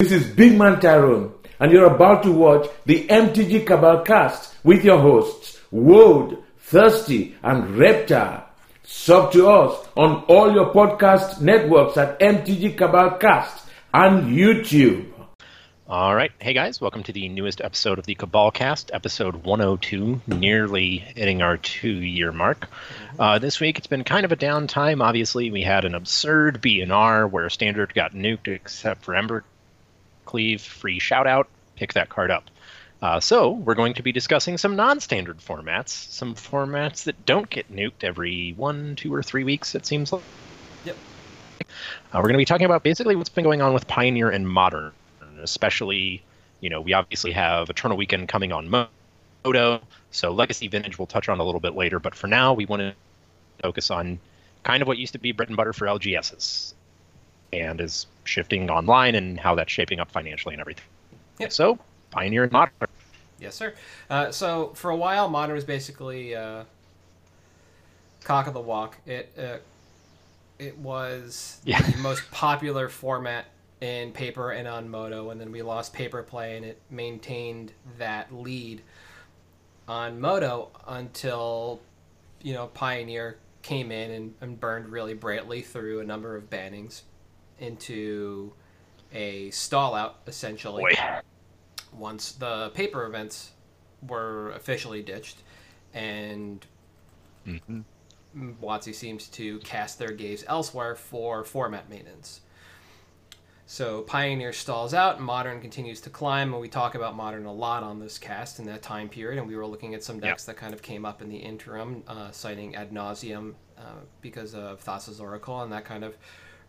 This is Big Man Tyrone, and you're about to watch the MTG Cabal cast with your hosts, Woad, Thirsty, and Reptar. Sub to us on all your podcast networks at MTG Cabal Cast and YouTube. All right. Hey, guys. Welcome to the newest episode of the Cabal Cast, episode 102, nearly hitting our two year mark. Uh, this week, it's been kind of a downtime. Obviously, we had an absurd BNR where Standard got nuked except for Ember Cleave. Free shout out. Pick that card up. Uh, so, we're going to be discussing some non standard formats, some formats that don't get nuked every one, two, or three weeks, it seems like. Yep. Uh, we're going to be talking about basically what's been going on with Pioneer and Modern especially, you know, we obviously have Eternal Weekend coming on Moto, so Legacy Vintage we'll touch on a little bit later, but for now we want to focus on kind of what used to be bread and butter for LGSs and is shifting online and how that's shaping up financially and everything. Yep. So, Pioneer and Modern. Yes, sir. Uh, so for a while, modern was basically uh, cock of the walk. It uh, it was Yeah. the most popular format in paper and on Moto, and then we lost paper play, and it maintained that lead on Moto until you know Pioneer came in and, and burned really brightly through a number of bannings into a stall out essentially Boy. once the paper events were officially ditched and Mhm. WotC seems to cast their gaze elsewhere for format maintenance. So Pioneer stalls out, Modern continues to climb, and we talk about Modern a lot on this cast in that time period. And we were looking at some decks that kind of came up in the interim, uh, citing Ad Nauseam uh, because of Thassa's Oracle, and that kind of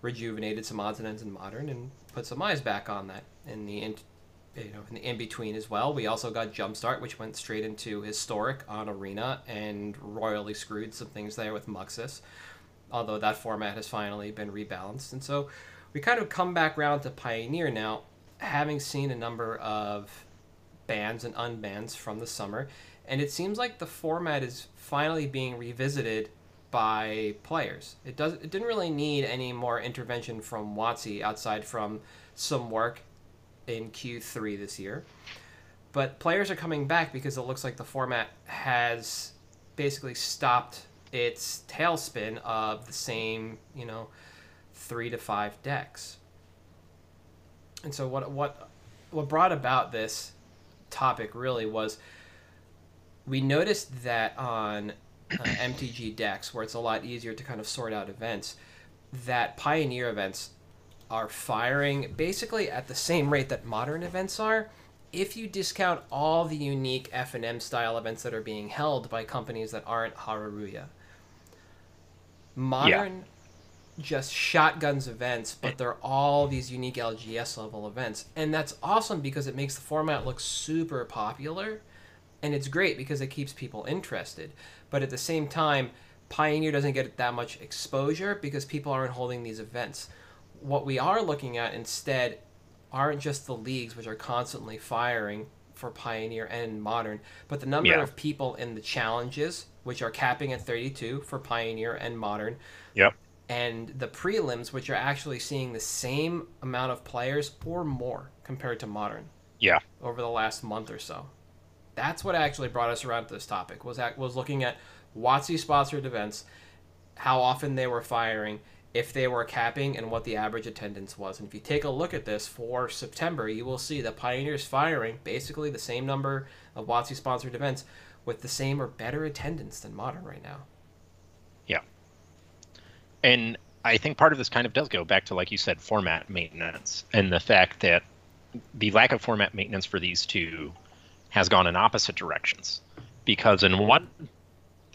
rejuvenated some odds and ends in Modern and put some eyes back on that in the in, you know in the in between as well. We also got Jumpstart, which went straight into historic on Arena and royally screwed some things there with Muxus. Although that format has finally been rebalanced, and so we kind of come back round to Pioneer now, having seen a number of bans and unbans from the summer, and it seems like the format is finally being revisited by players. It does it didn't really need any more intervention from WotC outside from some work in Q3 this year. But players are coming back because it looks like the format has basically stopped its tailspin of the same, you know, three to five decks. And so what what what brought about this topic really was we noticed that on uh, MTG decks where it's a lot easier to kind of sort out events that pioneer events are firing basically at the same rate that modern events are if you discount all the unique FNM style events that are being held by companies that aren't Hareruya. Modern just shotguns events, but they're all these unique LGS level events. And that's awesome because it makes the format look super popular. And it's great because it keeps people interested. But at the same time, Pioneer doesn't get that much exposure because people aren't holding these events. What we are looking at instead aren't just the leagues, which are constantly firing for Pioneer and Modern, but the number Yeah. of people in the challenges, which are capping at 32 for Pioneer and Modern, Yep. and the prelims, which are actually seeing the same amount of players or more compared to modern Yeah. over the last month or so. That's what actually brought us around to this topic. Was that was looking at WotC sponsored events, how often they were firing, if they were capping, and what the average attendance was. And if you take a look at this for September, you will see the Pioneers firing basically the same number of WotC sponsored events with the same or better attendance than modern right now. Yeah. And I think part of this kind of does go back to, like you said, format maintenance and the fact that the lack of format maintenance for these two has gone in opposite directions. Because in one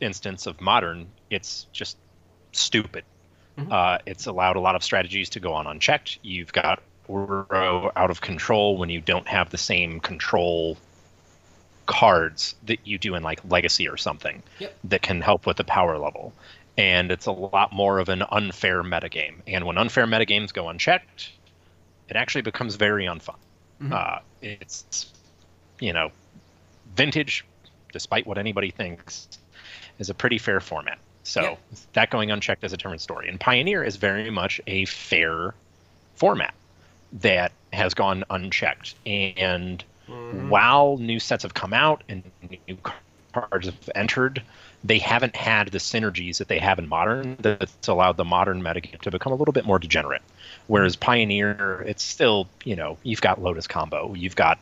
instance of modern, it's just stupid. Mhm. Uh, it's allowed a lot of strategies to go on unchecked. You've got Uro out of control when you don't have the same control cards that you do in like Legacy or something Yep. that can help with the power level. And it's a lot more of an unfair metagame. And when unfair metagames go unchecked, it actually becomes very unfun. Mhm. Uh, it's, you know, vintage, despite what anybody thinks, is a pretty fair format. So Yeah. that going unchecked is a different story. And Pioneer is very much a fair format. that has gone unchecked. And mm-hmm. while new sets have come out and new cards have entered, they haven't had the synergies that they have in modern that's allowed the modern metagame to become a little bit more degenerate. Whereas Pioneer, it's still, you know, you've got Lotus Combo, you've got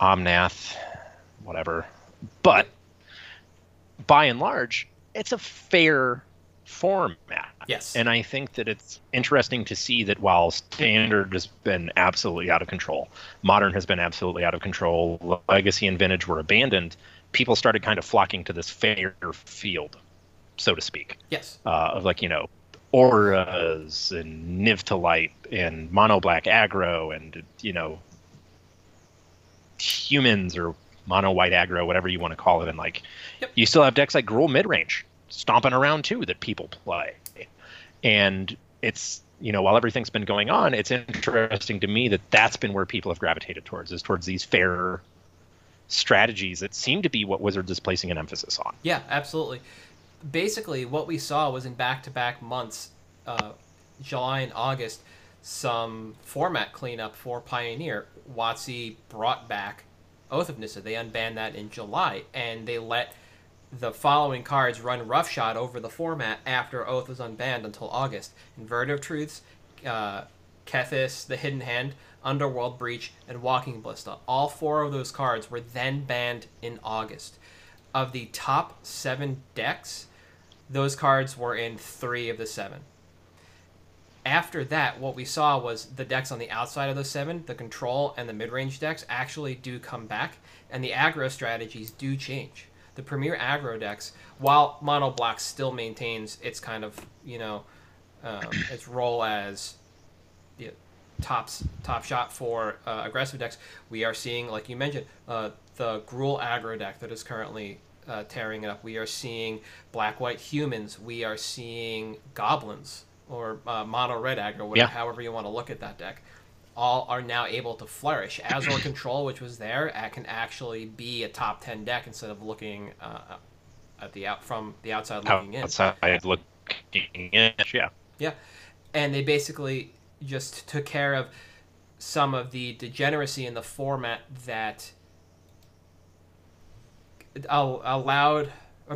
Omnath, whatever. But by and large, it's a fair format. Yes. And I think that it's interesting to see that while standard has been absolutely out of control, modern has been absolutely out of control, legacy and vintage were abandoned, people started kind of flocking to this fair field, so to speak. Yes. Uh, of like, you know, auras and Niv-to-Light and mono black aggro and, you know, humans or mono white aggro, whatever you want to call it. And like, yep. you still have decks like Gruul Midrange stomping around too that people play. And it's, you know, while everything's been going on, it's interesting to me that that's been where people have gravitated towards, is towards these fair strategies that seem to be what Wizards is placing an emphasis on. Yeah, absolutely. Basically, what we saw was in back to back months, uh, July and August, some format cleanup for Pioneer. WotC brought back Oath of Nissa. They unbanned that in July, and they let the following cards run roughshod over the format after Oath was unbanned until August. Inverter of Truths, uh, Kethis, the Hidden Hand, Underworld Breach, and Walking Ballista. All four of those cards were then banned in August. Of the top seven decks, those cards were in three of the seven. After that, what we saw was the decks on the outside of those seven, the control and the mid range decks, actually do come back, and the aggro strategies do change. The premier aggro decks, while Mono Black still maintains its kind of, you know, um, its role as tops top shot for uh, aggressive decks. We are seeing, like you mentioned, uh, the Gruul aggro deck that is currently uh, tearing it up. We are seeing black white humans. We are seeing goblins or uh, mono red aggro, whatever, yeah. however you want to look at that deck. All are now able to flourish. Azor Control, which was there, can actually be a top ten deck instead of looking uh, at the out from the outside looking in. Outside looking in, yeah. Yeah, and they basically just took care of some of the degeneracy in the format that allowed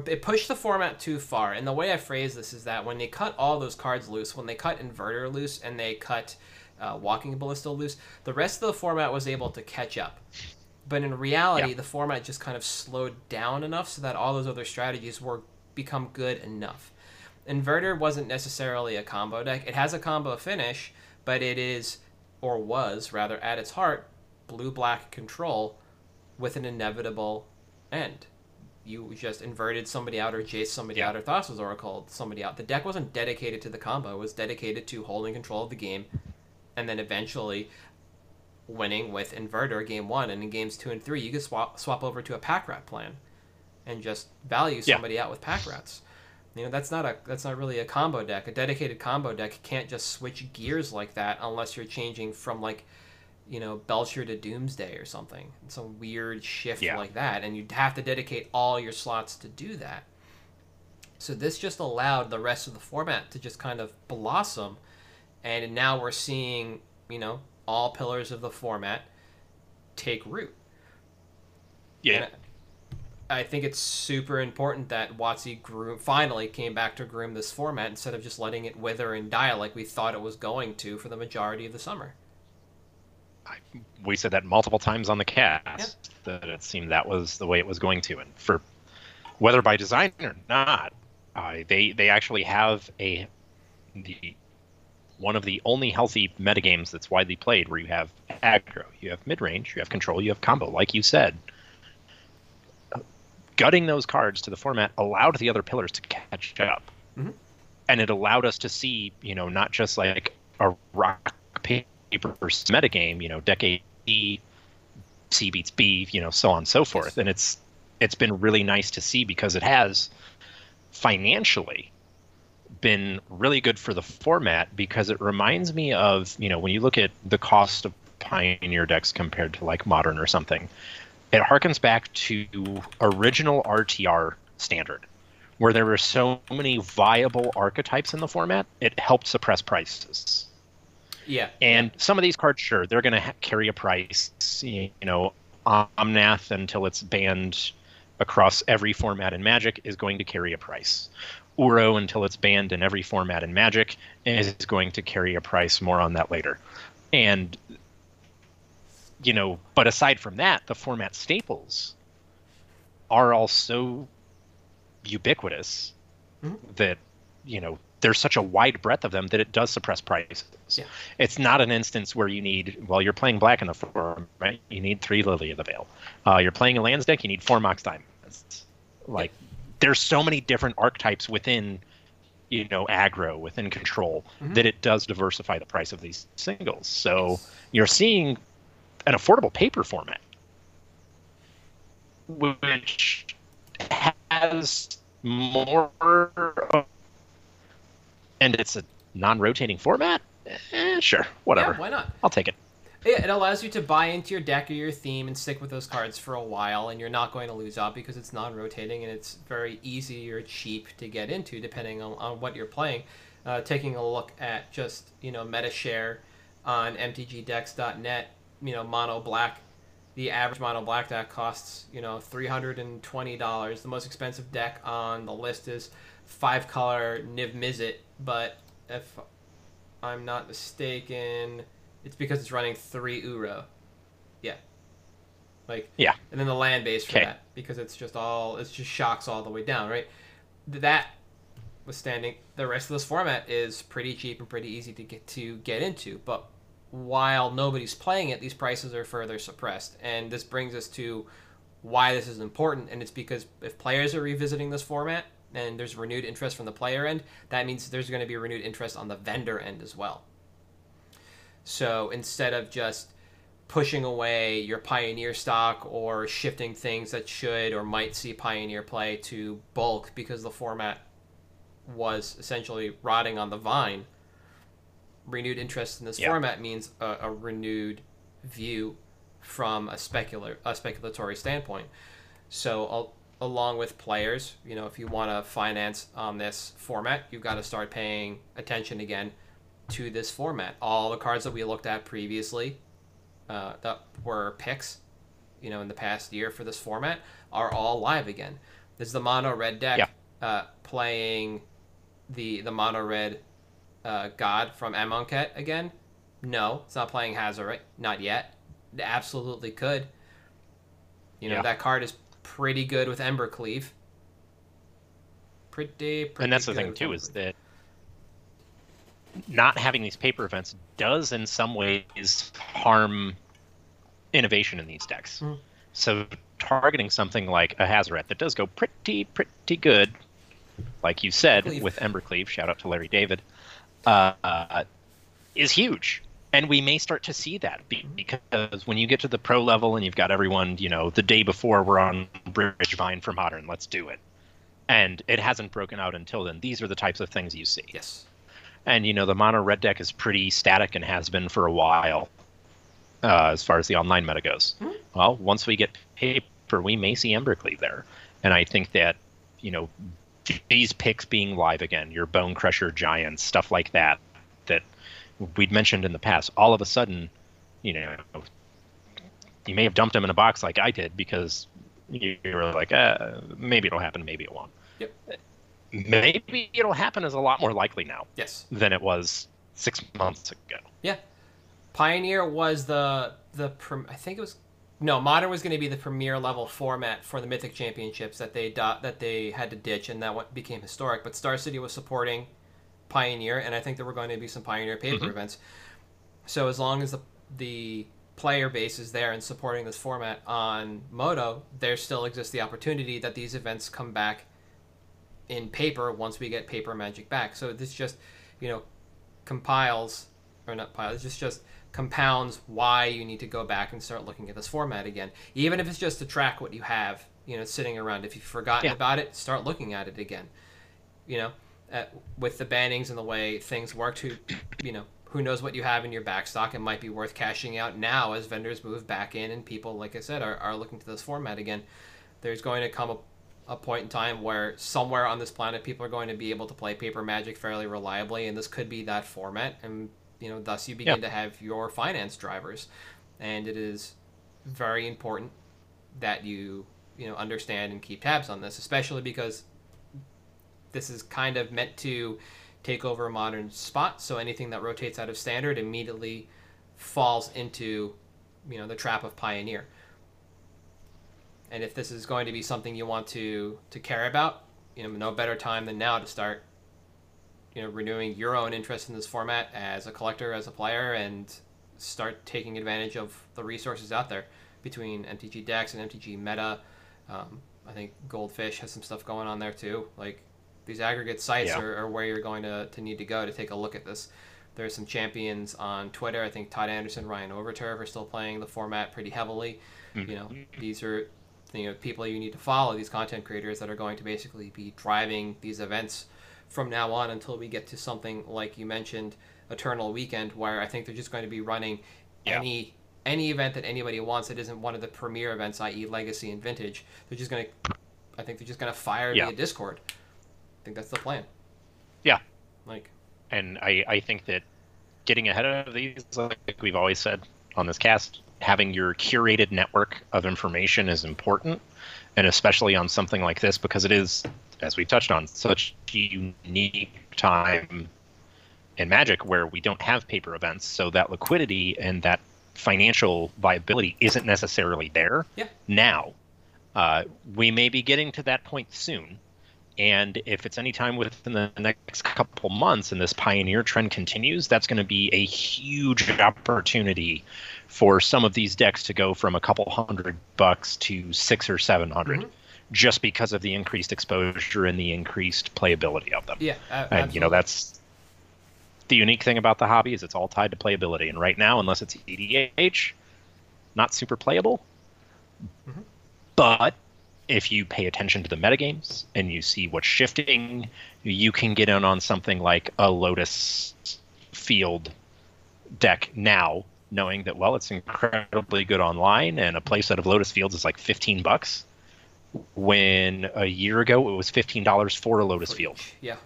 it pushed the format too far. And the way I phrase this is that when they cut all those cards loose, when they cut Inverter loose and they cut uh, Walking Ballista loose, the rest of the format was able to catch up. But in reality, yeah. the format just kind of slowed down enough so that all those other strategies were become good enough. Inverter wasn't necessarily a combo deck. It has a combo finish, but it is, or was rather, at its heart, blue black control with an inevitable end. You just inverted somebody out or chased somebody yeah. out or Thassa's Oracle somebody out. The deck wasn't dedicated to the combo, it was dedicated to holding control of the game and then eventually winning with Inverter game one. And in games two and three, you could swap, swap over to a pack rat plan and just value somebody yeah. out with pack rats. You know, that's not a that's not really a combo deck. A dedicated combo deck can't just switch gears like that unless you're changing from like, you know, Belcher to Doomsday or something. Some weird shift yeah. like that, and you'd have to dedicate all your slots to do that. So this just allowed the rest of the format to just kind of blossom, and now we're seeing, you know, all pillars of the format take root. Yeah. And I think it's super important that WotC groom finally came back to groom this format instead of just letting it wither and die like we thought it was going to for the majority of the summer. I, we said that multiple times on the cast yeah. that it seemed that was the way it was going to, and for whether by design or not, uh, they they actually have a the one of the only healthy metagames that's widely played where you have aggro, you have mid range, you have control, you have combo, like you said gutting those cards to the format allowed the other pillars to catch up. Mm-hmm. And it allowed us to see, you know, not just like a rock paper metagame, you know, decade C beats B, you know, so on and so forth. And it's it's been really nice to see because it has financially been really good for the format because it reminds me of, you know, when you look at the cost of Pioneer decks compared to like modern or something, it harkens back to original RTR standard, where there were so many viable archetypes in the format, it helped suppress prices. Yeah. And some of these cards, sure, they're going to ha- carry a price. You know, Omnath until it's banned across every format in Magic is going to carry a price. Uro until it's banned in every format in Magic is going to carry a price. More on that later. And you know, but aside from that, the format staples are also ubiquitous Mhm. that you know there's such a wide breadth of them that it does suppress prices. Yeah. It's not an instance where you need, well, you're playing black in the form, right? You need three Lily of the Veil. Uh, you're playing a lands deck, you need four Mox Diamonds. Like, there's so many different archetypes within, you know, aggro, within control, Mhm. that it does diversify the price of these singles. So you're seeing an affordable paper format, which has more and it's a non-rotating format. Eh, sure, whatever. Yeah, why not? I'll take it. Yeah, it allows you to buy into your deck or your theme and stick with those cards for a while, and you're not going to lose out because it's non-rotating and it's very easy or cheap to get into depending on, on what you're playing. Uh, taking a look at just you know meta share on mtgdecks.net, you know mono black, the average mono black deck costs you know three hundred and twenty dollars. The most expensive deck on the list is five color Niv Mizzet, but if I'm not mistaken, it's because it's running three Uro. Yeah. Like Yeah. and then the land base for Okay. that because it's just all it's just shocks all the way down, right? That withstanding the rest of this format is pretty cheap and pretty easy to get to get into, but while nobody's playing it, these prices are further suppressed. And this brings us to why this is important, and it's because if players are revisiting this format and there's renewed interest from the player end, that means there's going to be renewed interest on the vendor end as well. So instead of just pushing away your Pioneer stock or shifting things that should or might see Pioneer play to bulk because the format was essentially rotting on the vine, renewed interest in this Yeah. format means a, a renewed view from a specular a speculatory standpoint. So al- along with players, you know, if you want to finance on this format, you've got to start paying attention again to this format. All the cards that we looked at previously uh, that were picks, you know, in the past year for this format are all live again. This is the mono red deck Yeah. uh, playing the the mono red uh, god from Amonkhet again. No, it's not playing Hazoret. Not yet. It absolutely could. You know, Yeah. that card is pretty good with Embercleave. Pretty, pretty and that's the thing too is that not having these paper events does in some ways harm innovation in these decks. Mhm. So targeting something like a Hazoret that does go pretty pretty good, like you said Cleave. with Embercleave, shout out to Larry David, uh, uh, is huge. And we may start to see that because when you get to the pro level and you've got everyone, you know, the day before we're on Bridgevine for Modern, let's do it. And it hasn't broken out until then. These are the types of things you see. Yes. And you know, the mono red deck is pretty static and has been for a while, uh, as far as the online meta goes. Mhm. Well, once we get paper, we may see Embercleave there, and I think that you know these picks being live again, your Bonecrusher Giants, stuff like that, that we'd mentioned in the past, all of a sudden, you know, you may have dumped them in a box like I did because you were like, uh, maybe it'll happen, maybe it won't. Yep. Maybe it'll happen is a lot more likely now Yes. than it was six months ago. Yeah. Pioneer was the the I think it was no modern was going to be the premier level format for the Mythic Championships that they do- that they had to ditch and that became historic. But Star City was supporting Pioneer, and I think there were going to be some Pioneer paper Mhm. events. So as long as the the player base is there and supporting this format on Moto, there still exists the opportunity that these events come back in paper once we get paper magic back. So this just, you know, compiles or not piles, just just compounds why you need to go back and start looking at this format again. Even if it's just to track what you have, you know, sitting around. If you've forgotten Yeah. about it, start looking at it again. You know, uh, with the bannings and the way things work, who, you know, who knows what you have in your backstock? It might be worth cashing out now as vendors move back in and people, like I said, are, are looking to this format again. There's going to come a a point in time where somewhere on this planet people are going to be able to play paper magic fairly reliably and this could be that format and you know, thus you begin Yeah. to have your finance drivers, and it is very important that you you know understand and keep tabs on this, especially because this is kind of meant to take over a modern spot. So anything that rotates out of standard immediately falls into you know the trap of pioneer. And if this is going to be something you want to to care about, you know, no better time than now to start you know renewing your own interest in this format as a collector, as a player, and start taking advantage of the resources out there between MTG Decks and MTG Meta. Um, I think Goldfish has some stuff going on there too. Like these aggregate sites Yeah. are, are where you're going to, to need to go to take a look at this. There's some champions on Twitter. I think Todd Anderson, Ryan Overturf are still playing the format pretty heavily. Mm-hmm. You know, these are you know people you need to follow. These content creators that are going to basically be driving these events from now on until we get to something like you mentioned, Eternal Weekend, where I think they're just going to be running Yeah. any any event that anybody wants that isn't one of the premier events, i.e., Legacy and Vintage. They're just going to, I think they're just going to fire Yeah. via Discord. I think that's the plan. Yeah. Like, and I, I think that getting ahead of these, like we've always said on this cast, having your curated network of information is important, and especially on something like this because it is, as we've touched on, such a unique time in Magic where we don't have paper events, so that liquidity and that financial viability isn't necessarily there Yeah. now. Uh, we may be getting to that point soon. And if it's any time within the next couple months and this pioneer trend continues, that's going to be a huge opportunity for some of these decks to go from a couple hundred bucks to six or seven hundred, Mhm. just because of the increased exposure and the increased playability of them. yeah, a- and you know that's the unique thing about the hobby is it's all tied to playability. And right now, unless it's EDH, not super playable. Mhm. But if you pay attention to the metagames and you see what's shifting, you can get in on something like a Lotus Field deck now, knowing that well, it's incredibly good online, and a playset of Lotus Fields is like fifteen bucks. When a year ago it was fifteen dollars for a Lotus Field. Yeah,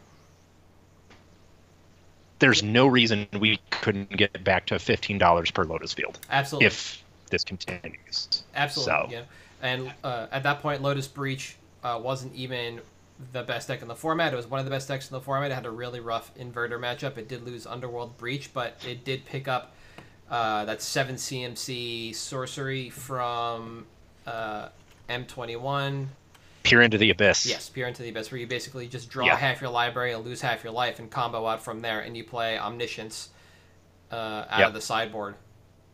There's no reason we couldn't get back to fifteen dollars per Lotus Field absolutely. if this continues. Absolutely. So- Yeah. And uh, at that point, Lotus Breach uh, wasn't even the best deck in the format. It was one of the best decks in the format. It had a really rough inverter matchup. It did lose Underworld Breach, but it did pick up uh, that 7 CMC sorcery from uh, M21. Peer into the abyss. Yes, Peer into the Abyss, where you basically just draw Yeah. half your library and lose half your life and combo out from there, and you play Omniscience uh, out Yep. of the sideboard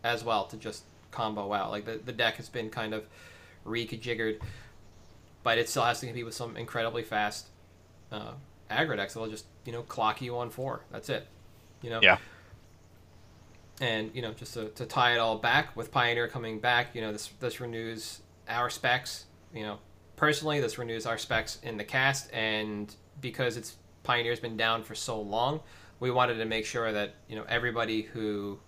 as well to just combo out. Like the, the deck has been kind of rekajiggered, but it still has to compete with some incredibly fast uh, aggro decks that'll just you know clock you on four. That's it. You know. Yeah. And you know, just to, to tie it all back with Pioneer coming back, you know, this this renews our specs. You know, personally, this renews our specs in the cast, and because it's Pioneer's been down for so long, we wanted to make sure that you know everybody who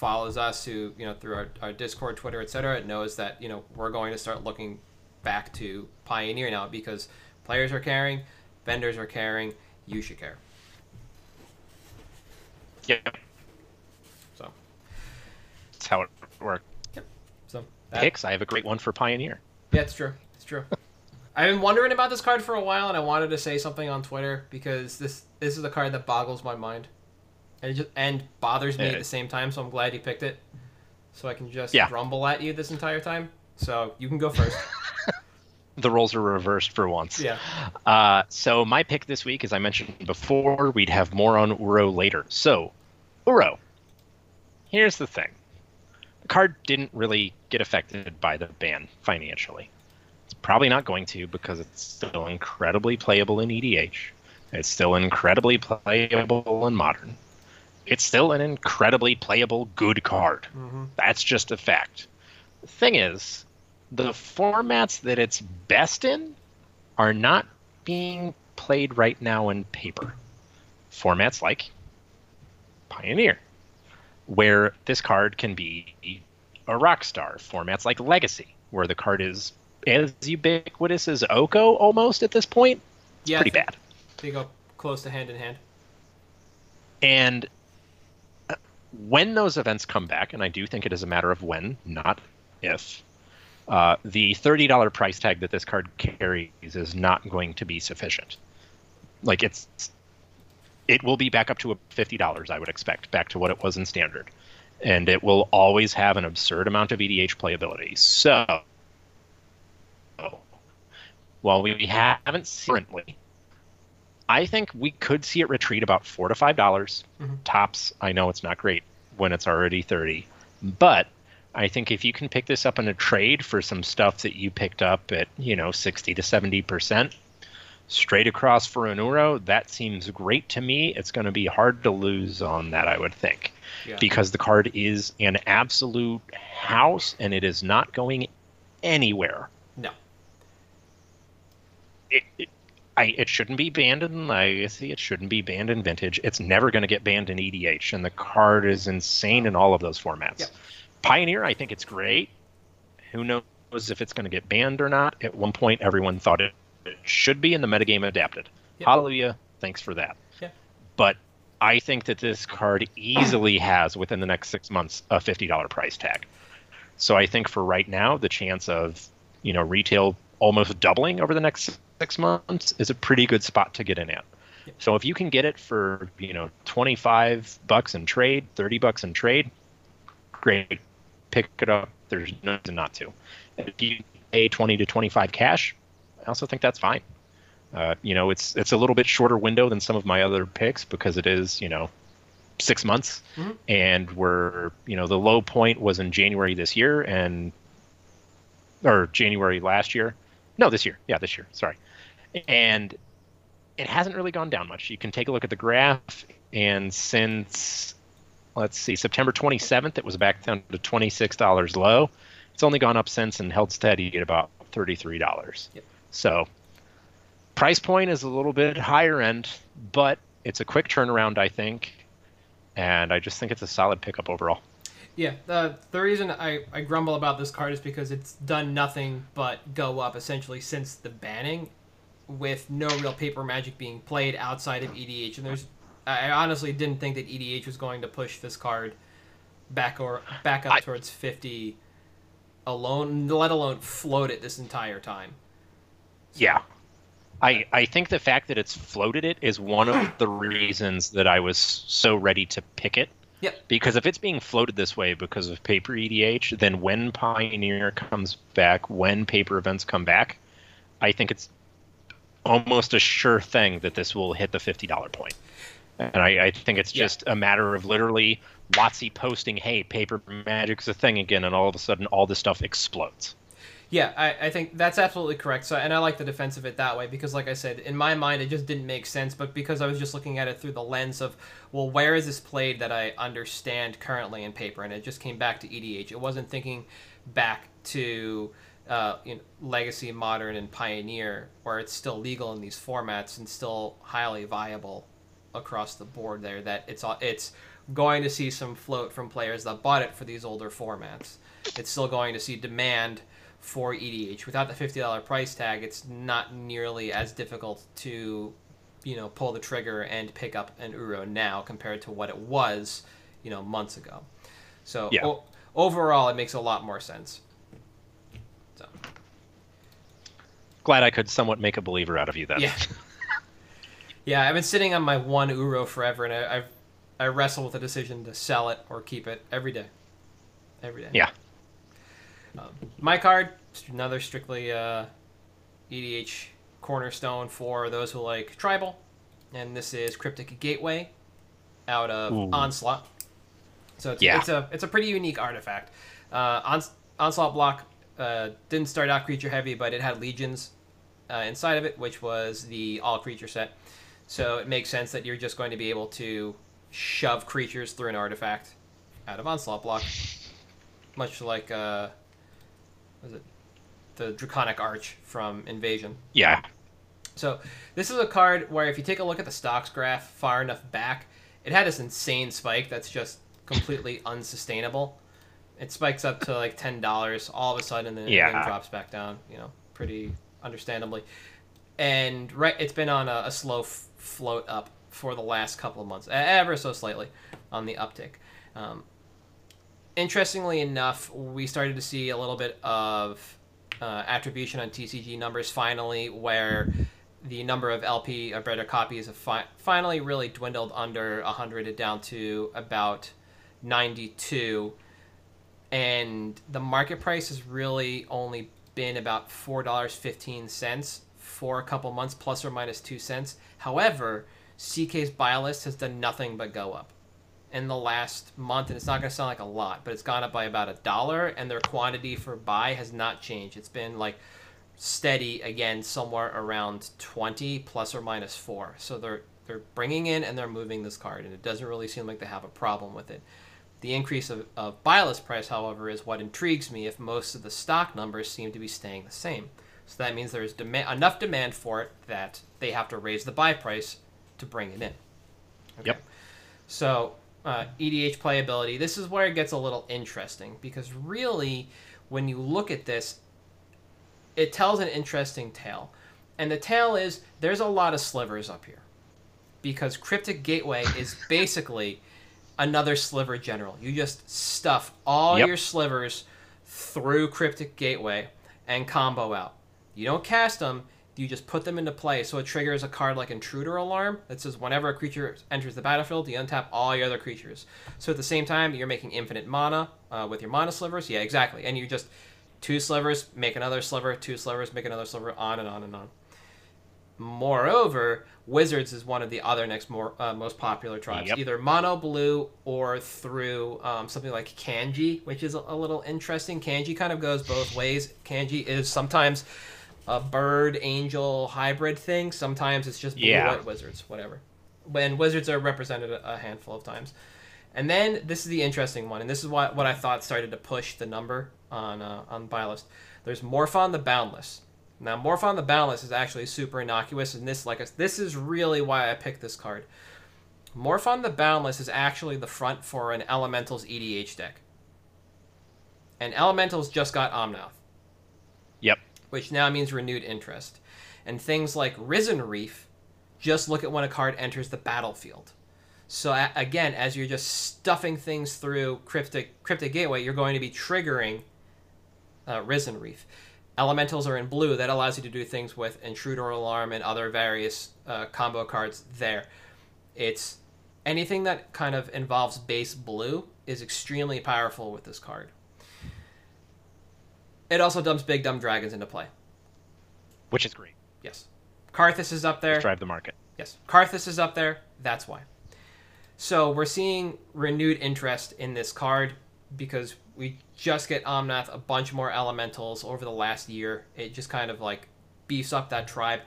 follows us, who you know through our, our Discord, Twitter, etc., It knows that you know we're going to start looking back to Pioneer now because players are caring, vendors are caring, you should care. Yep. So, That's how it works. Yep. So that- Picks. I have a great one for Pioneer. Yeah, it's true. It's true. I've been wondering about this card for a while, and I wanted to say something on Twitter because this this is a card that boggles my mind, and it just and bothers me Yeah. at the same time. So I'm glad you picked it, so I can just Yeah. grumble at you this entire time. So you can go first. The roles are reversed for once. yeah. Uh, so my pick this week, as I mentioned before, we'd have more on Uro later. So, Uro. Here's the thing. The card didn't really get affected by the ban financially. It's probably not going to because it's still incredibly playable in EDH. It's still incredibly playable in Modern. It's still an incredibly playable good card. hmm That's just a fact. The thing is, the formats that it's best in are not being played right now in paper. Formats like Pioneer, where this card can be a rock star. Formats like Legacy, where the card is as ubiquitous as Oko almost at this point. Yeah, pretty bad. They go close to hand in hand. And when those events come back, and I do think it is a matter of when, not if, uh, the $30 price tag that this card carries is not going to be sufficient. Like it's, it will be back up to $50, I would expect, back to what it was in standard. And it will always have an absurd amount of EDH playability. So, while we haven't seen currently, I think we could see it retreat about four to five dollars Mhm. tops. I know it's not great when it's already thirty, but I think if you can pick this up in a trade for some stuff that you picked up at you know sixty to seventy percent straight across for an Uro, that seems great to me. It's going to be hard to lose on that, I would think, Yeah. because the card is an absolute house and it is not going anywhere No. it, it, I, it shouldn't be banned in Legacy. It shouldn't be banned in Vintage. It's never going to get banned in EDH, and the card is insane in all of those formats. Pioneer, I think it's great. Who knows if it's going to get banned or not? At one point, everyone thought it, it should be, in the metagame adapted. Hallelujah! Thanks for that. Yeah. But I think that this card easily has within the next six months a fifty dollar price tag. So I think for right now, the chance of you know retail almost doubling over the next six months is a pretty good spot to get in at. So if you can get it for you know twenty five bucks in trade, thirty bucks in trade, great, pick it up. There's no reason not to. If you pay twenty to twenty five cash, I also think that's fine. Uh, you know, it's it's a little bit shorter window than some of my other picks because it is you know six months, Mhm. and we're you know the low point was in January this year and or January last year. No, this year. Yeah, this year. Sorry. And it hasn't really gone down much. You can take a look at the graph, and since let's see, September 27th, it was back down to $26 low. It's only gone up since and held steady at about $33. Yep. So, price point is a little bit higher end, but it's a quick turnaround, I think. And I just think it's a solid pickup overall. Yeah, the the reason I, I grumble about this card is because it's done nothing but go up essentially since the banning, with no real paper magic being played outside of EDH. And there's, I honestly didn't think that EDH was going to push this card back or back up I- towards fifty, alone, let alone float it this entire time. Yeah. I, I think the fact that it's floated it is one of the reasons that I was so ready to pick it. Yep. Because if it's being floated this way because of paper EDH, then when Pioneer comes back, when paper events come back, I think it's almost a sure thing that this will hit the $50 point. And I, I think it's Yeah. just a matter of literally WotC posting, hey, paper magic's a thing again, and all of a sudden all this stuff explodes. Yeah, I, I think that's absolutely correct. So, and I like the defense of it that way because, like I said, in my mind, it just didn't make sense. But because I was just looking at it through the lens of, well, where is this played that I understand currently in paper, and it just came back to EDH. It wasn't thinking back to uh, you know, Legacy, Modern, and Pioneer, where it's still legal in these formats and still highly viable across the board. There, that it's it's going to see some float from players that bought it for these older formats. It's still going to see demand for EDH. Without the fifty dollar price tag, it's not nearly as difficult to, you know, pull the trigger and pick up an Uro now compared to what it was, you know, months ago. So Yeah. o- overall, it makes a lot more sense. So Glad I could somewhat make a believer out of you then. yeah, yeah. I've been sitting on my one Uro forever, and I, I've I wrestle with the decision to sell it or keep it every day. Every day. Yeah. Um, my card, another strictly uh, EDH cornerstone for those who like tribal, and this is Cryptic Gateway out of Ooh. Onslaught. So it's, Yeah. it's a it's a pretty unique artifact. Uh, Ons- Onslaught block uh, didn't start out creature heavy, but it had legions uh, inside of it, which was the all creature set. So it makes sense that you're just going to be able to shove creatures through an artifact out of Onslaught block, much like uh, was it the Draconic Arch from Invasion. Yeah. So this is a card where if you take a look at the stocks graph far enough back, it had this insane spike that's just completely unsustainable. It spikes up to like ten dollars all of a sudden, and then, and then drops back down. You know, pretty understandably. And right, it's been on a, a slow f- float up for the last couple of months, ever so slightly on the uptick. Um, interestingly enough, we started to see a little bit of uh, attribution on TCG numbers finally, where the number of LP or better copies have fi- finally really dwindled under 100 down to about 92 and the market price has really only been about $4.15 for a couple months plus or minus 2 cents. However ck's buy list has done nothing but go up in the last month and it's not going to sound like a lot but it's gone up by about a dollar and their quantity for buy has not changed. It's been like steady again somewhere around 20 plus or minus 4 so they're they're bringing in and they're moving this card and it doesn't really seem like they have a problem with it the increase of, of buy list price however is what intrigues me if most of the stock numbers seem to be staying the same so that means there's demand, enough demand for it that they have to raise the buy price to bring it in okay. yep so uh, EDH playability. This is where it gets a little interesting because really, when you look at this, it tells an interesting tale. And the tale is there's a lot of slivers up here because Cryptic Gateway is basically another sliver general. You just stuff all yep. your slivers through Cryptic Gateway and combo out. You don't cast them, you just put them into play. So it triggers a card like Intruder Alarm that says whenever a creature enters the battlefield, you untap all your other creatures. So at the same time, you're making infinite mana uh, with your mana slivers. Yeah, exactly. And you just two slivers, make another sliver, two slivers, make another sliver, on and on and on. Moreover, Wizards is one of the other next more uh, most popular tribes, yep. either mono blue or through um, something like Kanji, which is a, little interesting. Kanji kind of goes both ways. Kanji is sometimes a bird angel hybrid thing. Sometimes it's just blue yeah. white wizards, whatever. When wizards are represented a handful of times. And then this is the interesting one, and this is what what I thought started to push the number on uh, on buy list. There's Morophon the Boundless. Now Morophon the Boundless is actually super innocuous, and this like this is really why I picked this card. Morophon the Boundless is actually the front for an Elementals EDH deck. And Elementals just got Omnath. Yep which now means renewed interest. And things like Risen Reef just look at when a card enters the battlefield. So again, as you're just stuffing things through Cryptic Cryptic Gateway, you're going to be triggering uh, Risen Reef. Elementals are in blue. That allows you to do things with Intruder Alarm and other various uh, combo cards there. It's anything that kind of involves base blue is extremely powerful with this card. It also dumps big dumb dragons into play. Which is great. Yes. Karrthus is up there. Let's drive the market. Yes. Karrthus is up there. That's why. So we're seeing renewed interest in this card because we just get Omnath a bunch more elementals over the last year. It just kind of like beefs up that tribe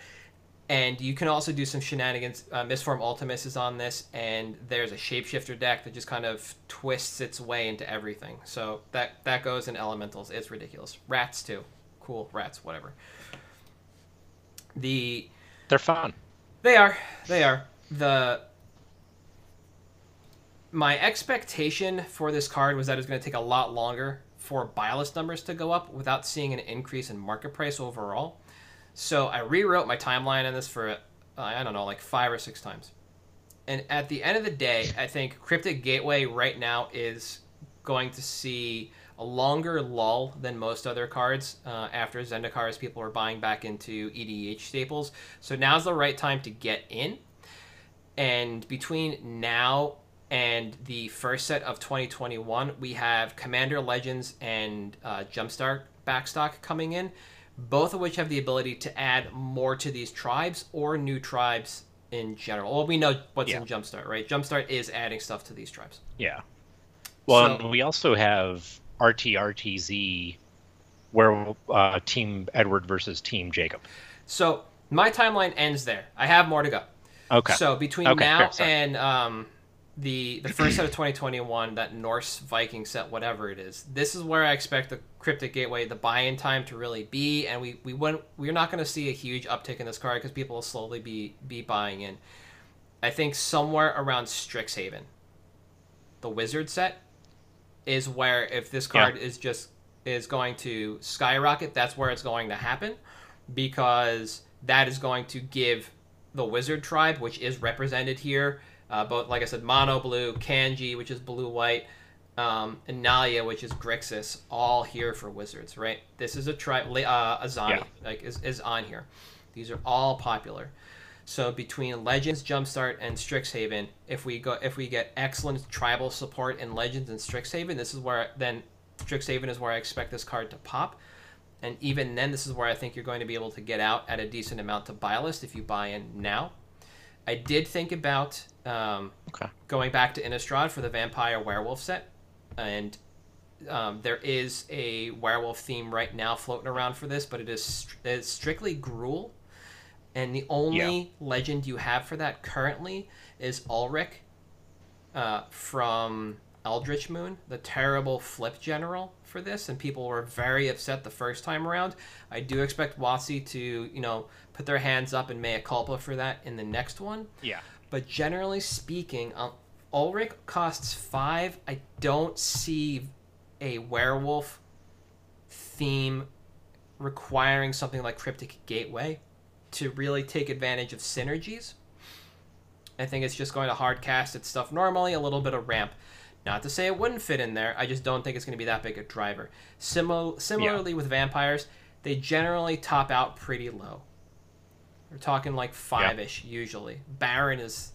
and you can also do some shenanigans. Uh, Mistform Ultimus is on this, and there's a shapeshifter deck that just kind of twists its way into everything. So that that goes in elementals. It's ridiculous. Rats too, cool rats, whatever. The they're fun. They are. They are. The my expectation for this card was that it was going to take a lot longer for buy numbers to go up without seeing an increase in market price overall. So I rewrote my timeline on this for uh, I don't know like five or six times. And at the end of the day, I think Cryptic Gateway right now is going to see a longer lull than most other cards uh, after Zendikar people are buying back into EDH staples. So now's the right time to get in. And between now and the first set of 2021, we have Commander Legends and uh, Jumpstart backstock coming in both of which have the ability to add more to these tribes or new tribes in general. Well, we know what's yeah. in Jumpstart, right? Jumpstart is adding stuff to these tribes. Yeah. Well, so, we also have RTRTZ, where uh, Team Edward versus Team Jacob. So my timeline ends there. I have more to go. Okay. So between okay, now and um, the the first set of 2021, that Norse Viking set, whatever it is, this is where I expect the Cryptic Gateway, the buy-in time to really be, and we we went, we're not going to see a huge uptick in this card because people will slowly be be buying in. I think somewhere around Strixhaven, the Wizard set, is where if this card yeah. is just is going to skyrocket, that's where it's going to happen, because that is going to give the Wizard tribe, which is represented here Uh, both, like I said, Mono Blue, Kanji, which is blue white, um, and Inalla, which is Grixis, all here for Wizards, right? This is a tri uh, Azami, Yeah. like is, is on here. These are all popular. So between Legends, Jumpstart, and Strixhaven, if we go, if we get excellent tribal support in Legends and Strixhaven, this is where then Strixhaven is where I expect this card to pop. And even then, this is where I think you're going to be able to get out at a decent amount to buy list if you buy in now. I did think about um, Okay. going back to Innistrad for the Vampire Werewolf set, and um, there is a werewolf theme right now floating around for this, but it is str- it's strictly Gruul, and the only legend you have for that currently is Ulrich uh, from Eldritch Moon, the terrible flip general for this, and people were very upset the first time around. I do expect WotC to, you know, put their hands up and mea culpa for that in the next one. Yeah. But generally speaking, um, Ulrich costs five. I don't see a werewolf theme requiring something like Cryptic Gateway to really take advantage of synergies. I think it's just going to hard cast its stuff normally, a little bit of ramp. Not to say it wouldn't fit in there, I just don't think it's going to be that big a driver. Simil- similarly with vampires, they generally top out pretty low. We're talking like five ish usually. Baron is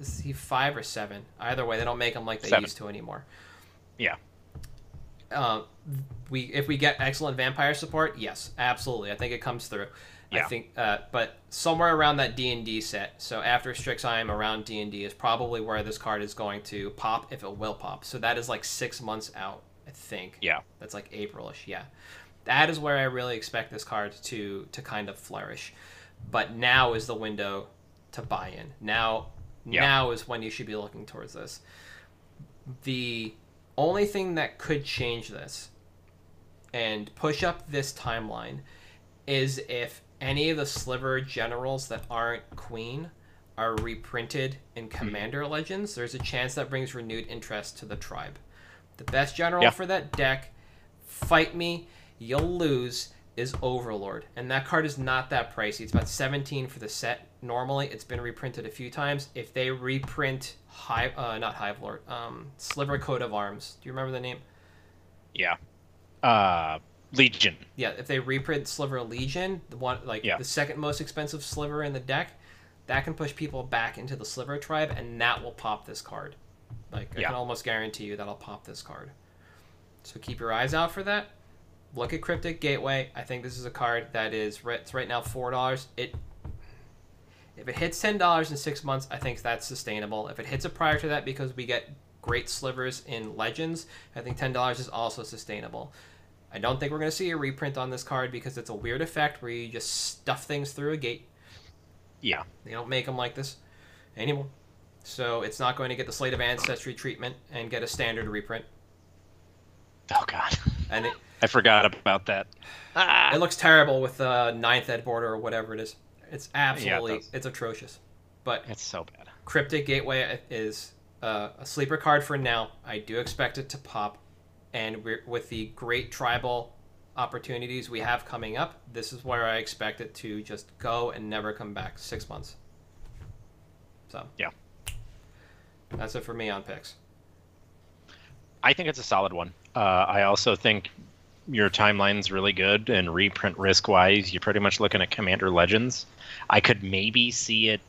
is he five or seven? Either way, they don't make them like they Seven. used to anymore. Yeah. Uh, we if we get excellent vampire support, yes, absolutely. I think it comes through. Yeah. I think, uh, but somewhere around that D and D set. So after Strixhaven, around D and D is probably where this card is going to pop, if it will pop. So that is like six months out, I think. Yeah. That's like Aprilish, yeah. That is where I really expect this card to to kind of flourish. But now is the window to buy in. Now Yeah. now is when you should be looking towards this. The only thing that could change this and push up this timeline is if any of the sliver generals that aren't queen are reprinted in hmm. commander legends there's a chance that brings renewed interest to the tribe the best general Yeah. for that deck fight me you'll lose is overlord and that card is not that pricey it's about 17 for the set normally it's been reprinted a few times if they reprint hive uh, not hive lord um, sliver coat of arms do you remember the name Yeah. Uh, Legion. Yeah, if they reprint Sliver Legion, the one like Yeah. the second most expensive sliver in the deck, that can push people back into the Sliver tribe, and that will pop this card. Like I Yeah. can almost guarantee you that'll pop this card. So keep your eyes out for that. Look at Cryptic Gateway. I think this is a card that is right, it's right now four dollars. It if it hits ten dollars in six months, I think that's sustainable. If it hits it prior to that, because we get great slivers in Legends, I think ten dollars is also sustainable. I don't think we're going to see a reprint on this card because it's a weird effect where you just stuff things through a gate. Yeah. They don't make them like this anymore. So it's not going to get the Slate of Ancestry treatment and get a standard reprint. Oh God. And it, I forgot about that. Ah. it looks terrible with the ninth ed border or whatever it is. It's absolutely, does. it's atrocious. But It's so bad. Cryptic Gateway is uh, a sleeper card for now. I do expect it to pop, and we're, with the great tribal opportunities we have coming up, this is where I expect it to just go and never come back. Six months. So Yeah. that's it for me on picks. I think it's a solid one. Uh, I also think your timeline's really good, and reprint risk wise, you're pretty much looking at Commander Legends. I could maybe see it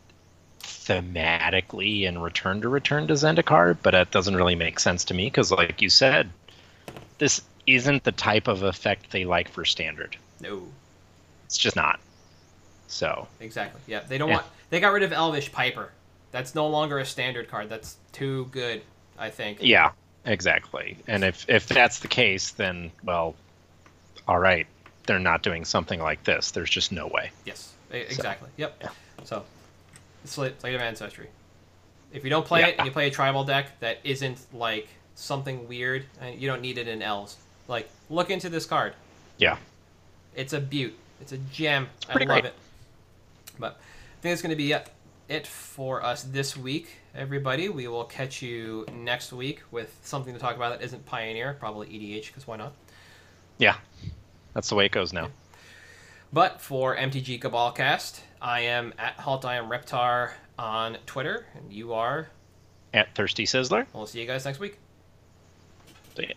thematically in Return to Return to Zendikar, but that doesn't really make sense to me because, like you said, this isn't the type of effect they like for Standard. No, It's just not. So exactly. Yeah, they don't Yeah. want. They got rid of Elvish Piper. That's no longer a standard card. That's too good. I think. yeah, exactly. And if if that's the case, then well, all right, they're not doing something like this. There's just no way. Yes, exactly. Yep. yeah. So, Slate, Slate of Ancestry. If you don't play Yeah. it and you play a tribal deck that isn't like something weird, and you don't need it in elves, like look into this card. Yeah. It's a beaut. It's a gem. I pretty love great. it. But I think it's going to be it- it for us this week, everybody. We will catch you next week with something to talk about that isn't Pioneer, probably EDH, because why not? Yeah. That's the way it goes now. But for MTG Cabalcast, I am at Halt, I am Reptar on Twitter, and you are. At Thirsty Sizzler. We'll see you guys next week. See ya.